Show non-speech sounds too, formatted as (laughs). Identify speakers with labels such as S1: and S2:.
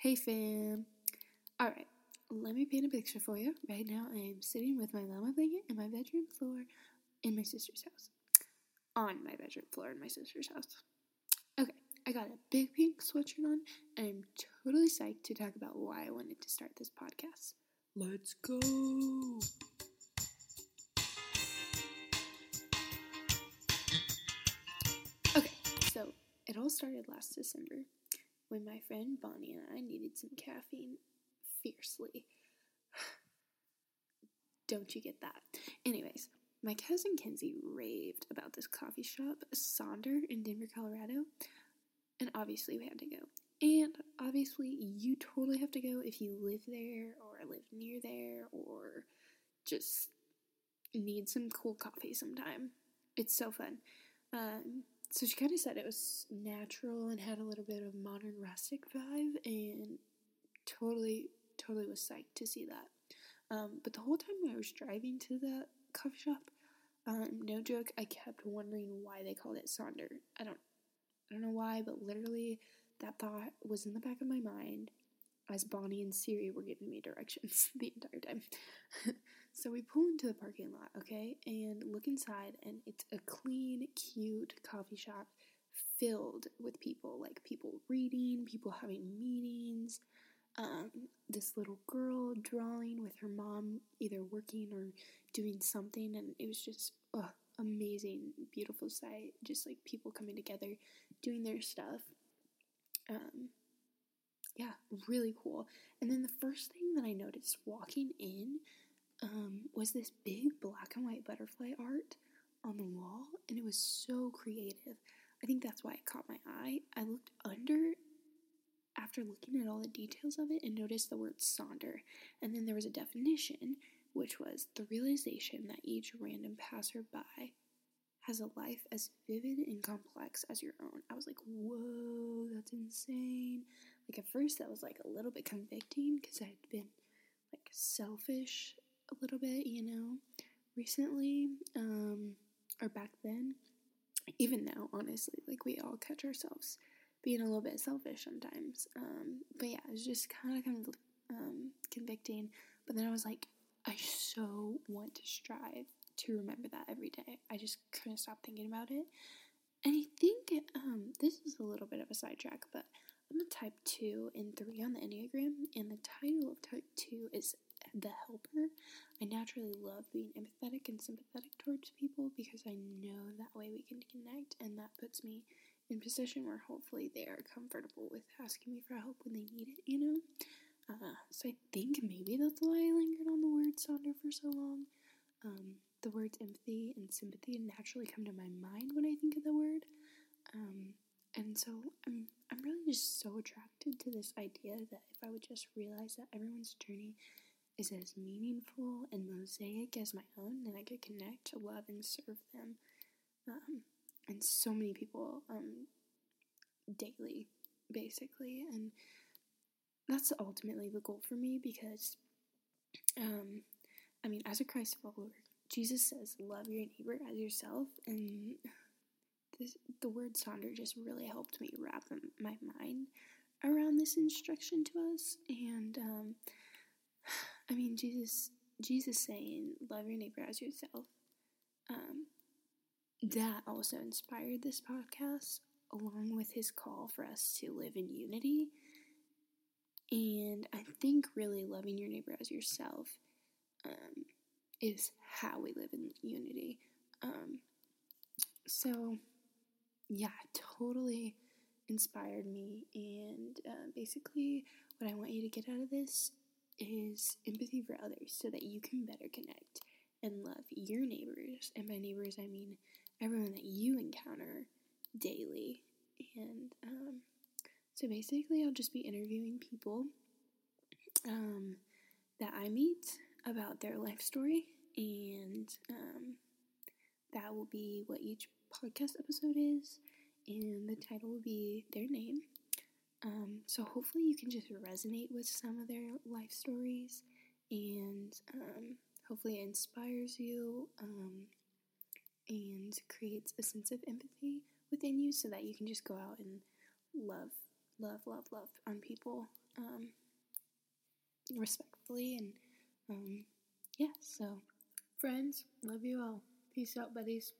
S1: Hey fam! Alright, let me paint a picture for you. Right now, I am sitting with my llama blanket in my bedroom floor in my sister's house. On my bedroom floor in my sister's house. Okay, I got a big pink sweatshirt on, and I'm totally psyched to talk about why I wanted to start this podcast. Let's go! Okay, so it all started last December when my friend Bonnie and I needed some caffeine fiercely. (sighs) Don't you get that? Anyways, my cousin Kenzie raved about this coffee shop, Sonder, in Denver, Colorado, and obviously we had to go. And obviously, you totally have to go if you live there or live near there or just need some cool coffee sometime. It's so fun. Um, so she kind of said it was natural and had a little bit of modern rustic vibe, and totally, totally was psyched to see that. Um, but the whole time I was driving to the coffee shop, um, no joke, I kept wondering why they called it Sonder. I don't, I don't know why, but literally that thought was in the back of my mind as Bonnie and Siri were giving me directions (laughs) the entire time. (laughs) so we pull into the parking lot, okay, and look inside, and it's a clean, cute coffee shop filled with people like people reading, people having meetings. Um, this little girl drawing with her mom, either working or doing something, and it was just uh, amazing, beautiful sight. Just like people coming together, doing their stuff. Um, yeah, really cool. And then the first thing that I noticed walking in um, was this big black and white butterfly art on the wall, and it was so creative. I think that's why it caught my eye. I looked under after looking at all the details of it and noticed the word Sonder, and then there was a definition, which was the realization that each random passerby has a life as vivid and complex as your own. I was like, whoa, that's insane. Like, at first, that was like a little bit convicting because I had been like selfish a little bit, you know, recently, um, or back then. Even now, honestly, like, we all catch ourselves being a little bit selfish sometimes. Um, but yeah, it was just kind of kind of um, convicting. But then I was like, I so want to strive to remember that every day. I just couldn't stop thinking about it. And I think um, this is a little bit of a sidetrack, but I'm a type 2 and 3 on the Enneagram, and the title of type 2 is The Helper. I naturally love being empathetic and sympathetic towards people because I know that way we can connect, and that puts me in a position where hopefully they are comfortable with asking me for help when they need it, you know? Uh, so I think maybe that's why I lingered on the word Sonder for so long. Um, the words empathy and sympathy naturally come to my mind when I think of the word. Um, and so I'm I'm really just so attracted to this idea that if I would just realize that everyone's journey is as meaningful and mosaic as my own, then I could connect, to love, and serve them. Um, and so many people um, daily, basically. And that's ultimately the goal for me because, um, I mean, as a Christ follower, Jesus says, love your neighbor as yourself. And this, the word Sonder just really helped me wrap my mind around this instruction to us. And, um, (sighs) I mean, Jesus, Jesus saying, love your neighbor as yourself. Um, that also inspired this podcast, along with his call for us to live in unity. And I think really loving your neighbor as yourself um, is how we live in unity. Um, so, yeah, totally inspired me. And uh, basically, what I want you to get out of this is empathy for others so that you can better connect and love your neighbors. And by neighbors, I mean everyone that you encounter daily. And um, so basically, I'll just be interviewing people um, that I meet about their life story, and um, that will be what each podcast episode is, and the title will be their name. Um, so hopefully, you can just resonate with some of their life stories, and um, hopefully, it inspires you um, and creates a sense of empathy within you, so that you can just go out and love love, love, love on people um, respectfully. And um, yeah, so friends, love you all. Peace out, buddies.